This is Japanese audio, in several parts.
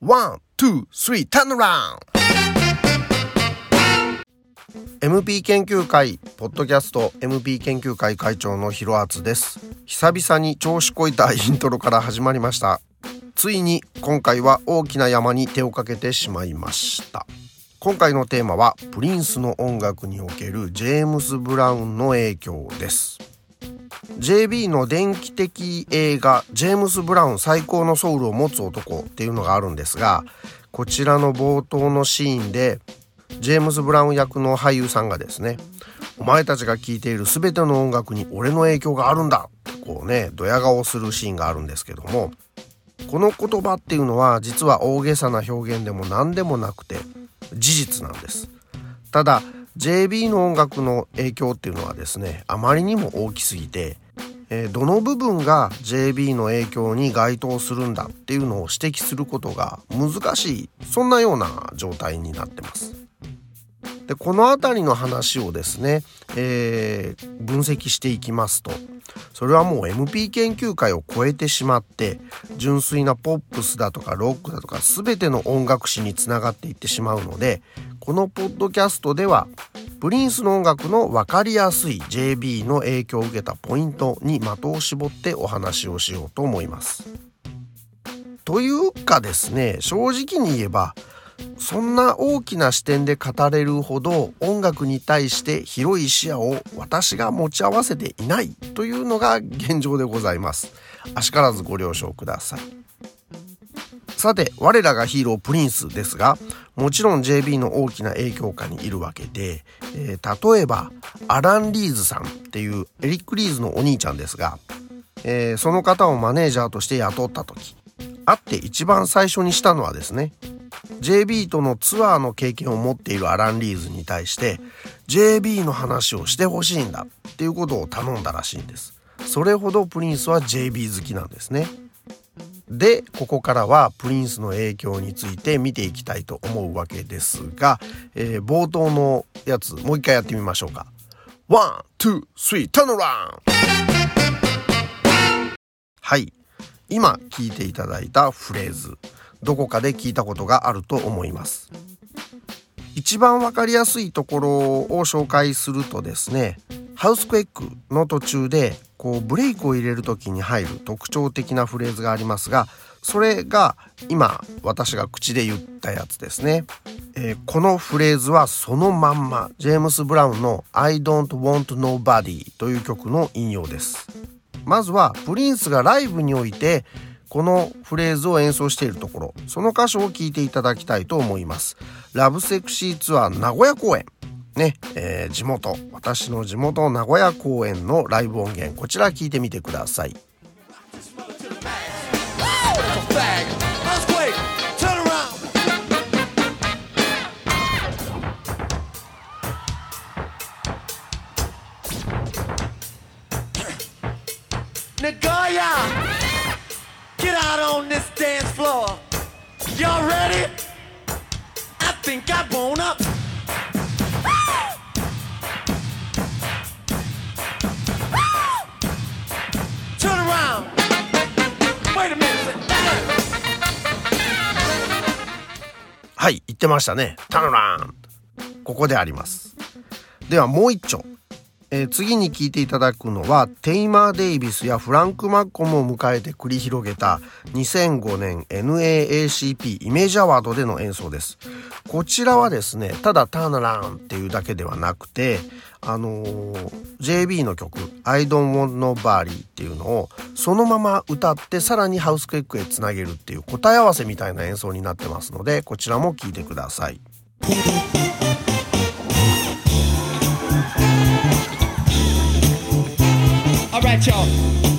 One, two, three, turn around MP 研究会ポッドキャスト MP 研究会会長のひろあつです。久々に調子こいたイントロから始まりました。ついに今回は大きな山に手をかけてしまいました。今回のテーマはプリンスの音楽におけるジェームス・ブラウンの影響です。JB の伝記的映画「ジェームス・ブラウン最高のソウルを持つ男」っていうのがあるんですがこちらの冒頭のシーンでジェームス・ブラウン役の俳優さんがですね「お前たちが聴いている全ての音楽に俺の影響があるんだ」ってこうねドヤ顔するシーンがあるんですけどもこの言葉っていうのは実は大げさな表現でも何でもなくて事実なんです。ただ JB の音楽の影響っていうのはですねあまりにも大きすぎて、えー、どの部分が JB の影響に該当するんだっていうのを指摘することが難しいそんなような状態になってます。でこの辺りの話をですね、えー、分析していきますとそれはもう MP 研究会を超えてしまって純粋なポップスだとかロックだとか全ての音楽史につながっていってしまうのでこのポッドキャストではプリンスの音楽の分かりやすい JB の影響を受けたポイントに的を絞ってお話をしようと思います。というかですね正直に言えばそんな大きな視点で語れるほど音楽に対して広い視野を私が持ち合わせていないというのが現状でございます。あしからずご了承ください。さて我らがヒーロープリンスですがもちろん JB の大きな影響下にいるわけで、えー、例えばアラン・リーズさんっていうエリック・リーズのお兄ちゃんですが、えー、その方をマネージャーとして雇った時会って一番最初にしたのはですね JB とのツアーの経験を持っているアラン・リーズに対して JB の話をしてほしいんだっていうことを頼んだらしいんですそれほどプリンスは JB 好きなんですねでここからはプリンスの影響について見ていきたいと思うわけですが、えー、冒頭のやつもう一回やってみましょうか。 One, two, three, turn aroundはい。今聞いていただいたフレーズ、どこかで聞いたことがあると思います。一番わかりやすいところを紹介するとですね、ハウスクエックの途中でこうブレイクを入れる時に入る特徴的なフレーズがありますがそれが今私が口で言ったやつですね、えー、このフレーズはそのまんまジェームス・ブラウンの「I don't want nobody」という曲の引用ですまずはプリンスがライブにおいてこのフレーズを演奏しているところその箇所を聞いていただきたいと思います。ラブセクシーツアー名古屋公演。ね、えー、地元私の地元名古屋公演のライブ音源。こちら聞いてみてください。Nagoya, get out on this dance floor. Y'all ready? I think I won't up. around. Wait a minute. はい、言ってましたね。タノラン。ここであります。ではもう一丁。えー、次に聴いていただくのはテイマー・デイビスやフランク・マッコムを迎えて繰り広げた2005年 NAACP イメージアワードでの演奏です。こちらはですね、ただターナランっていうだけではなくて、あのー、JB の曲 I don't want nobody っていうのをそのまま歌ってさらにハウスクエックへつなげるっていう答え合わせみたいな演奏になってますのでこちらも聴いてください。scratch up.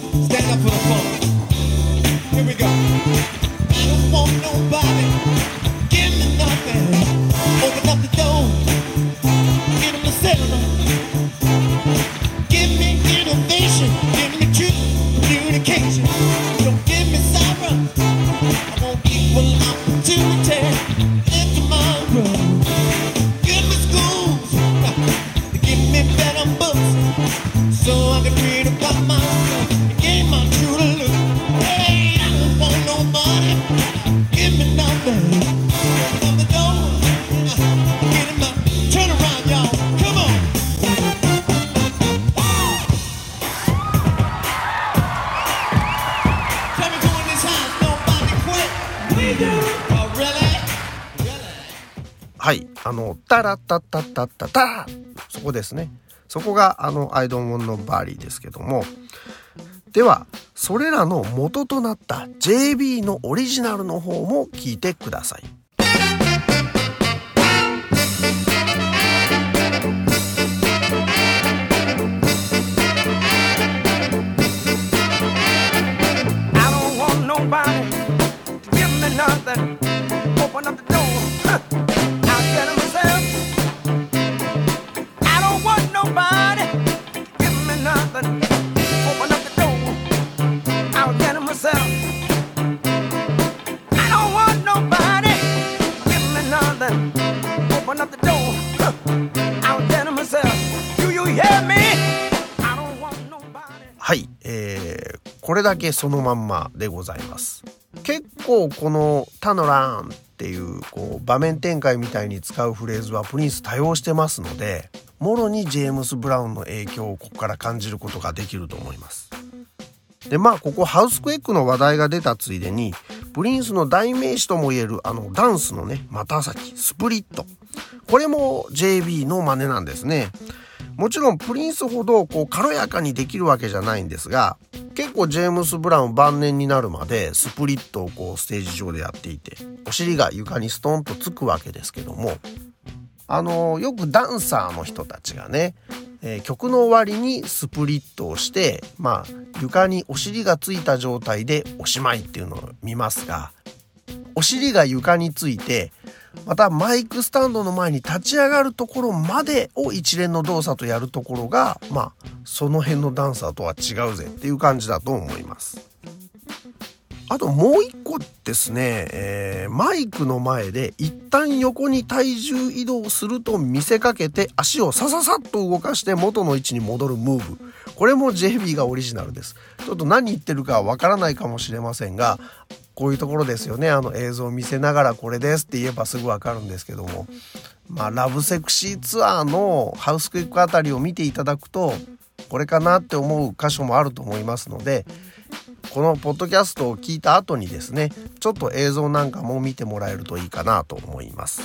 あの「タラッタッタッタッタタラ」そこですねそこがあの「 I Don't Want Nobody」ですけどもではそれらの元となった JB のオリジナルの方も聞いてください。はい、えー、これだけそのまんまでございます。結構この「タノラン」っていうこう場面展開みたいに使うフレーズはプリンス多用してますのでもろにジェームス・ブラウンの影響をここから感じることができると思います。でまあここハウスクエックの話題が出たついでにプリンスの代名詞ともいえるあのダンスのね股先スプリット。これも JB の真似なんですね。もちろんプリンスほどこう軽やかにできるわけじゃないんですが結構ジェームス・ブラウン晩年になるまでスプリットをこうステージ上でやっていてお尻が床にストンとつくわけですけどもあのよくダンサーの人たちがね、えー、曲の終わりにスプリットをしてまあ床にお尻がついた状態でおしまいっていうのを見ますがお尻が床についてまたマイクスタンドの前に立ち上がるところまでを一連の動作とやるところがまあその辺のダンサーとは違うぜっていう感じだと思います。あともう一個ですね、えー、マイクの前で一旦横に体重移動すると見せかけて足をさささっと動かして元の位置に戻るムーブ。これも JB がオリジナルです。ちょっと何言ってるかわからないかもしれませんが、こういうところですよね。あの映像を見せながらこれですって言えばすぐわかるんですけども。まあラブセクシーツアーのハウスクイックあたりを見ていただくとこれかなって思う箇所もあると思いますのでこのポッドキャストを聞いた後にですねちょっと映像なんかも見てもらえるといいかなと思います。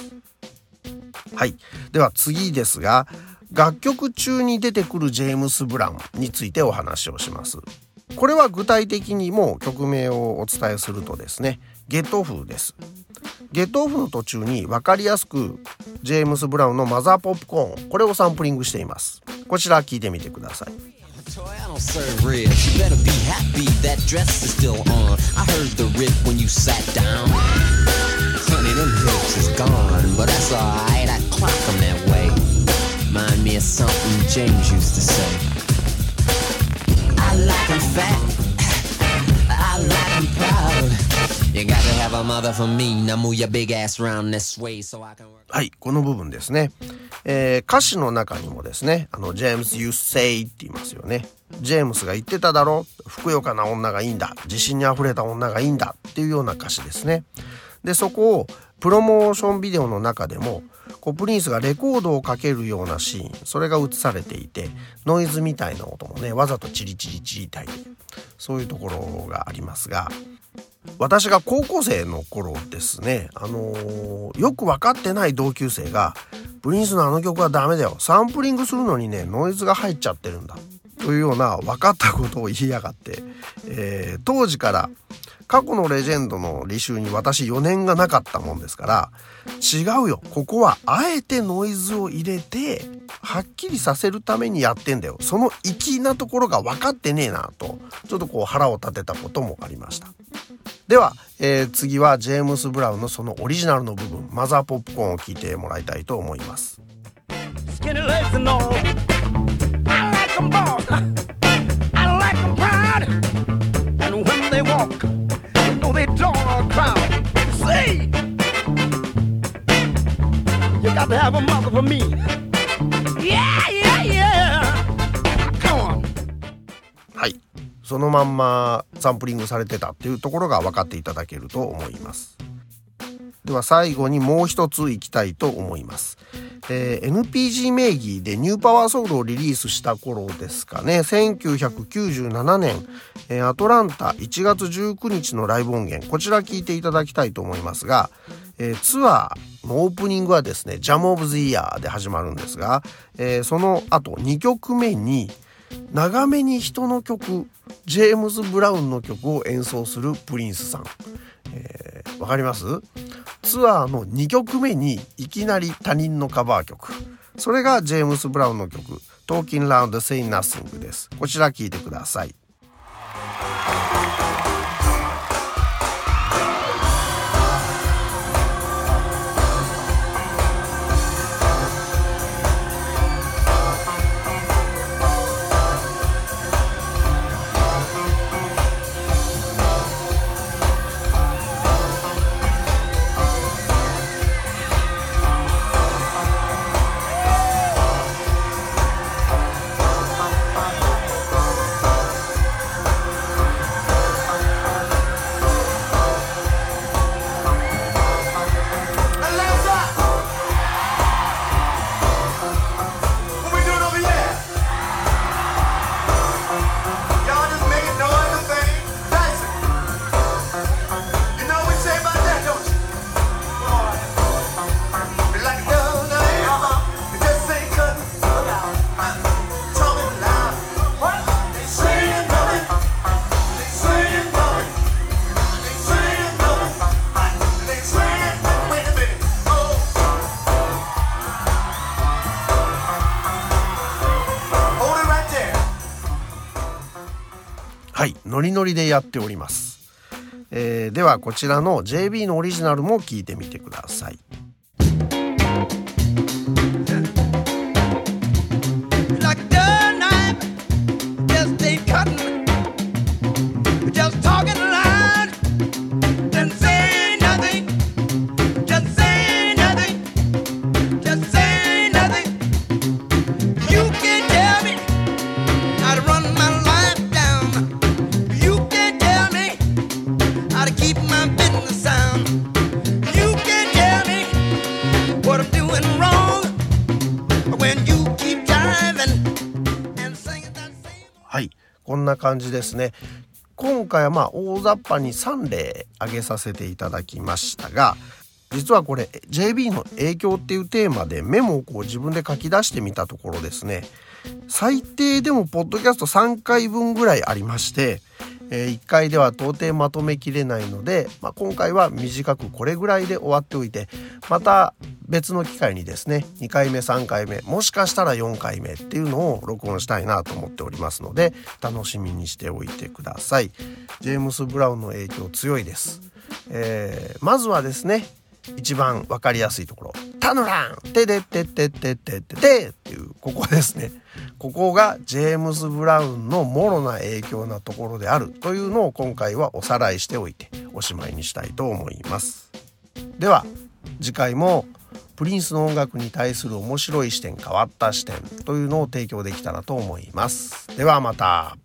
はい。では次ですが楽曲中に出てくるジェームス・ブランについてお話をします。これは具体的にも曲名をお伝えするとですねゲットオフです。ゲットオフの途中に分かりやすくジェームス・ブラウンのマザーポップコーンこれをサンプリングしています。こちら聞いてみてください。Fat. I like them proud. You gotta have a mother for me. Now move your big ass round this way so I can work. はい、この部分ですね。えー、歌詞の中にもですね、あの、ジェームス・ユッセイって言いますよね。ジェームスが言ってただろふくよかな女がいいんだ。自信にあふれた女がいいんだ。っていうような歌詞ですね。で、そこをプロモーションビデオの中でも、こうプリンスがレコードをかけるようなシーンそれが映されていてノイズみたいな音もねわざとチリチリチリたいそういうところがありますが私が高校生の頃ですねあのー、よく分かってない同級生が「プリンスのあの曲はダメだよサンプリングするのにねノイズが入っちゃってるんだ」というような分かったことを言いやがって、えー、当時から過去のレジェンドの履修に私4年がなかったもんですから違うよ。ここはあえてノイズを入れてはっきりさせるためにやってんだよ。その粋なところが分かってねえなとちょっとこう腹を立てたこともありました。では、えー、次はジェームス・ブラウンのそのオリジナルの部分マザーポップコーンを聞いてもらいたいと思います。No, they don't or crown. See, you got to have a mother for me. Yeah, yeah, yeah. Come on. はい。そのまんまサンプリングされてたっていうところが分かっていただけると思います。では最後にもう一ついきたいと思います。えー、NPG 名義でニューパワーソウルをリリースした頃ですかね。1997年、えー、アトランタ1月19日のライブ音源。こちら聞いていただきたいと思いますが、えー、ツアーのオープニングはですね「ジャム・オブ・ズ・イヤー」で始まるんですが、えー、その後2曲目に長めに人の曲ジェームズ・ブラウンの曲を演奏するプリンスさん。えー、わかります？ツアーの2曲目にいきなり他人のカバー曲。それがジェームス・ブラウンの曲「Talking Loud Say Nothing」です。こちら聴いてください。ノリノリでやっております、えー、ではこちらの JB のオリジナルも聞いてみてください。はいこんな感じですね。今回はまあ大雑把に3例挙げさせていただきましたが実はこれ JB の影響っていうテーマでメモをこう自分で書き出してみたところですね最低でもポッドキャスト3回分ぐらいありましてえ、1回では到底まとめきれないので、まあ、今回は短くこれぐらいで終わっておいてまた別の機会にですね2回目3回目もしかしたら4回目っていうのを録音したいなと思っておりますので楽しみにしておいてください。ジェームス・ブラウンの影響強いです、えー、まずはですね一番わかりやすいところ「タヌラン！ててててててて」っていうここですね。ここがジェームズ・ブラウンのもろな影響なところであるというのを今回はおさらいしておいておしまいにしたいと思います。では次回もプリンスの音楽に対する面白い視点変わった視点というのを提供できたらと思います。ではまた。